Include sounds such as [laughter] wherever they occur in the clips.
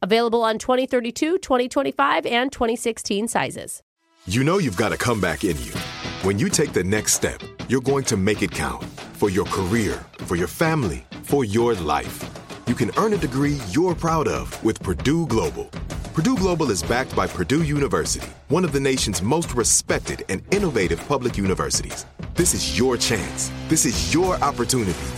Available on 2032, 2025, and 2016 sizes. You know you've got a comeback in you. When you take the next step, you're going to make it count for your career, for your family, for your life. You can earn a degree you're proud of with Purdue Global. Purdue Global is backed by Purdue University, one of the nation's most respected and innovative public universities. This is your chance. This is your opportunity.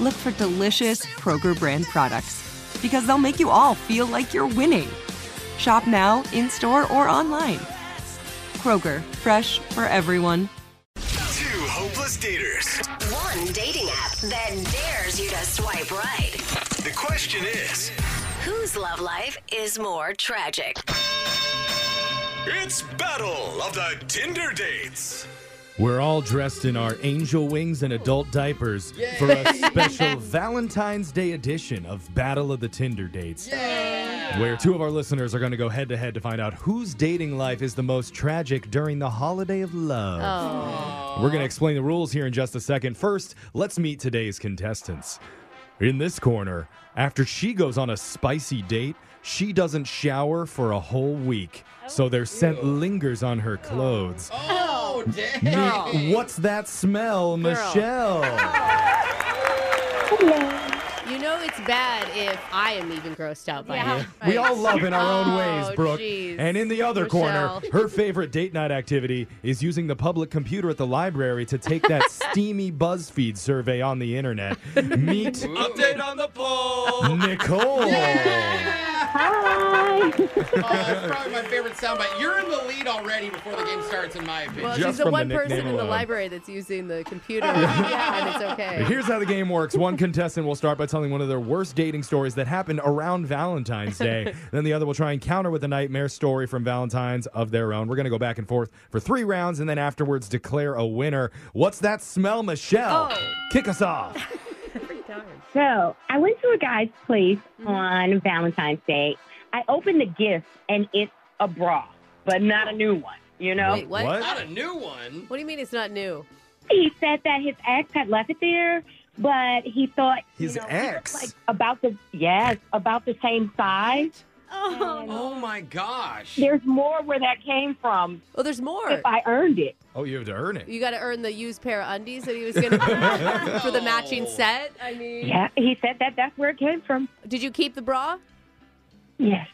look for delicious Kroger brand products because they'll make you all feel like you're winning. Shop now, in store, or online. Kroger, fresh for everyone. Two hopeless daters. One dating app that dares you to swipe right. The question is Whose love life is more tragic? it's Battle of the Tinder Dates. We're all dressed in our angel wings and adult diapers for a special [laughs] Valentine's Day edition of Battle of the Tinder Dates. Where two of our listeners are going to go head to head to find out whose dating life is the most tragic during the holiday of love. We're going to explain the rules here in just a second. First, let's meet today's contestants. In this corner, after she goes on a spicy date, she doesn't shower for a whole week. So their scent lingers on her clothes. Oh, damn. Me- What's that smell, Michelle? You know it's bad if I am even grossed out by Yeah. it. [laughs] We all love in our own Oh, ways, Brooke. jeez. And in the other corner, her favorite date night activity is using the public computer at the library to take that [laughs] steamy BuzzFeed survey on the internet. [laughs] Meet Update on the poll. Nicole. [laughs] Oh, that's probably my favorite soundbite. You're in the lead already before the game starts, in my opinion. Well, Just she's the from the one person nickname in the library that's using the computer, [laughs] and it's okay. Here's how the game works. One contestant will start by telling one of their worst dating stories that happened around Valentine's Day. [laughs] then the other will try and counter with a nightmare story from Valentine's of their own. We're going to go back and forth for three rounds and then afterwards declare a winner. What's that smell, Michelle? Oh. Kick us off. So I went to a guy's place mm-hmm. on Valentine's Day. I opened the gift and it's a bra, but not a new one. You know, Wait, what? What? Not a new one. What do you mean it's not new? he said that his ex had left it there, but he thought His you know, it was, ex? like about the yes, about the same size. Oh, oh, oh my gosh. There's more where that came from oh there's more. if I earned it. Oh, you have to earn it. You got to earn the used pair of undies that he was going [laughs] to for the matching set. I mean, Yeah, he said that that's where it came from. did you keep the bra? Yes.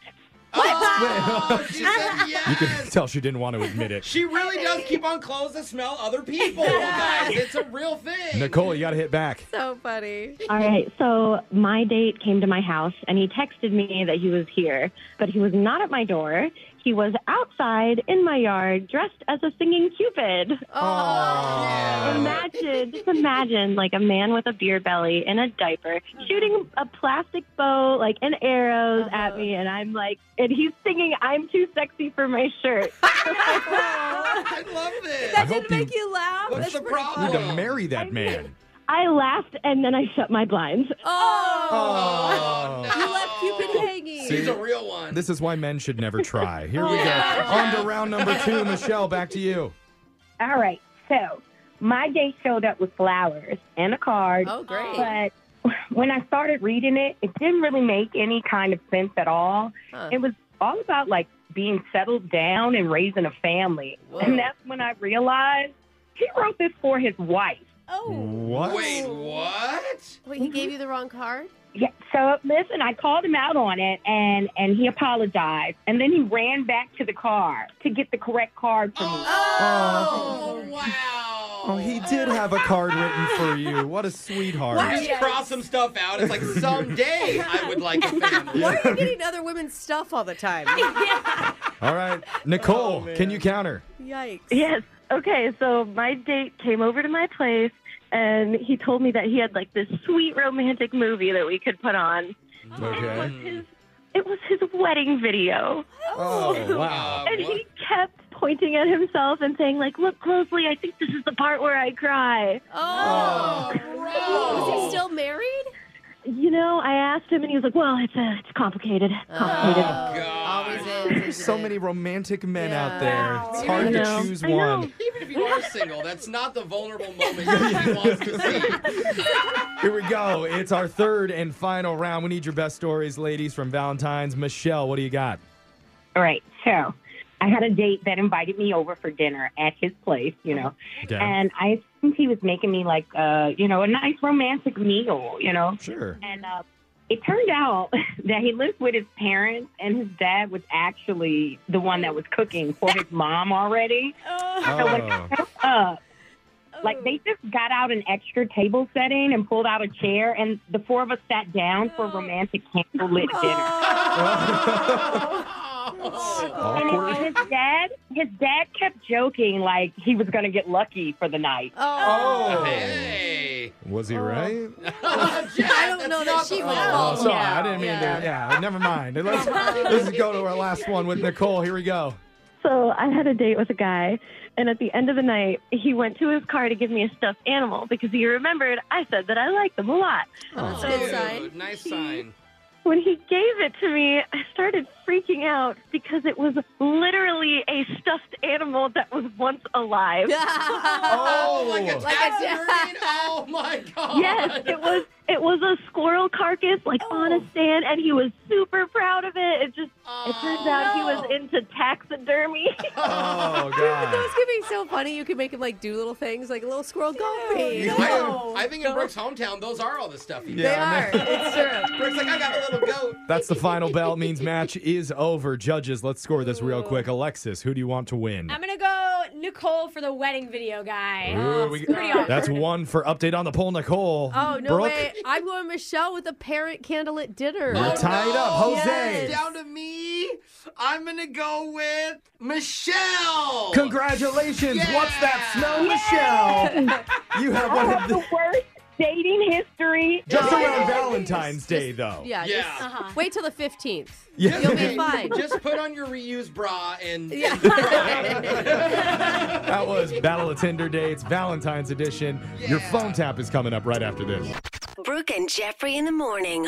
Oh, [laughs] she said [laughs] yes. You can tell she didn't want to admit it. She really does keep on clothes that smell other people, guys. It's a real thing. Nicole, you got to hit back. So funny. All right, so my date came to my house and he texted me that he was here, but he was not at my door. He was outside in my yard dressed as a singing Cupid. Oh, Imagine, just imagine like a man with a beer belly in a diaper shooting a plastic bow like and arrows at me, and I'm like, and he's singing "I'm too sexy for my shirt." [laughs] I love this. that I didn't make you- you laugh. What's That's the pretty problem? You funny. need to marry that man. I laughed and then I shut my blinds. Oh, Oh. oh you left Cupid hanging. She's a real one. This is why men should never try. Here we oh, go. On to round number two. Michelle, back to you. All right, so my date showed up with flowers and a card. Oh, great. But when I started reading it, it didn't really make any kind of sense at all. Huh. It was all about like being settled down and raising a family. Whoa. And that's when I realized he wrote this for his wife. Oh. What? Wait, what? Wait, he gave you the wrong card? Yeah. So listen, I called him out on it, and and he apologized, and then he ran back to the car to get the correct card for me. Oh, oh. wow. Oh, he did have a card written for you. What a sweetheart. Just cross some stuff out. It's like someday I would like a family. [laughs] Why are you getting other women's stuff all the time? [laughs] All right, Nicole, oh, can you counter? Yikes. Yes. Okay, so my date came over to my place and he told me that he had like this sweet romantic movie that we could put on. Okay. It was his, it was his wedding video. Oh, wow. Uh, And what? he kept pointing at himself and saying like, "Look closely. I think this is the part where I cry." Oh. Was he still married? You know, I asked him and he was like, "Well, it's uh, it's complicated. Complicated." Always God. There's so many romantic men Yeah. out there. It's hard to know. choose I know. one. Even if you are single, that's not the vulnerable moment he [laughs] wants to see. Here we go. It's our third and final round. We need your best stories, ladies, from Valentine's. Michelle, what do you got? All right. So, I had a date that invited me over for dinner at his place. You know. Okay. And I assumed he was making me like, uh, you know, a nice romantic meal, you know. Sure. And uh, it turned out [laughs] that he lived with his parents, and his dad was actually the one that was cooking for his [laughs] mom already. So when Oh. I showed up, like they just got out an extra table setting and pulled out a chair, and the four of us sat down for a romantic candlelit [laughs] dinner. And Awkward. his dad, his dad kept joking like he was going to get lucky for the night. Oh. oh. Hey. Was he oh. right? [laughs] I don't know that she would Oh, fall. sorry. yeah. I didn't mean yeah. to. Yeah, never mind. [laughs] Let's, let's go to our last one with Nicole. Here we go. So I had a date with a guy, and at the end of the night, he went to his car to give me a stuffed animal because he remembered I said that I liked them a lot. That's a Dude, good sign. Nice sign. When he gave it to me, I started freaking out because it was literally a stuffed animal that was once alive. [laughs] Oh, like a Like a- [laughs] Oh my god. Yes, it was. It was a squirrel carcass, like oh. on a stand, and he was super proud of it. It just. it oh, turns out he was into taxidermy. [laughs] Oh, [laughs] This God. could be so funny. You could make him like do little things, like a little squirrel go me. I, I think in Brooke's hometown, those are all the stuff he They are. [laughs] It's true. Brooke's like, I got a little goat. That's the final bell. Means match is over. Judges, let's score this real quick. Alexis, who do you want to win? I'm gonna go Nicole for the wedding video guy. Ooh, we- pretty awkward. That's one for update on the poll, Nicole. Oh no Brooke, way! I'm going Michelle with a parent candlelit dinner. You're Oh, tied no. up. Jose. Yes. Down to me. I'm gonna go with Michelle. Congratulations. Yeah. What's that smell, Michelle? You have one of [laughs] the the. worst dating history. Just Yeah. around Valentine's Day, though. Yeah. Yeah. just Uh-huh. [laughs] wait till the 15th. Yeah. You'll be fine. [laughs] Just put on your reused bra and. Yeah. [laughs] That was Battle of Tinder Dates, Valentine's edition. Your phone tap is coming up right after this. Brooke and Jeffrey in the morning.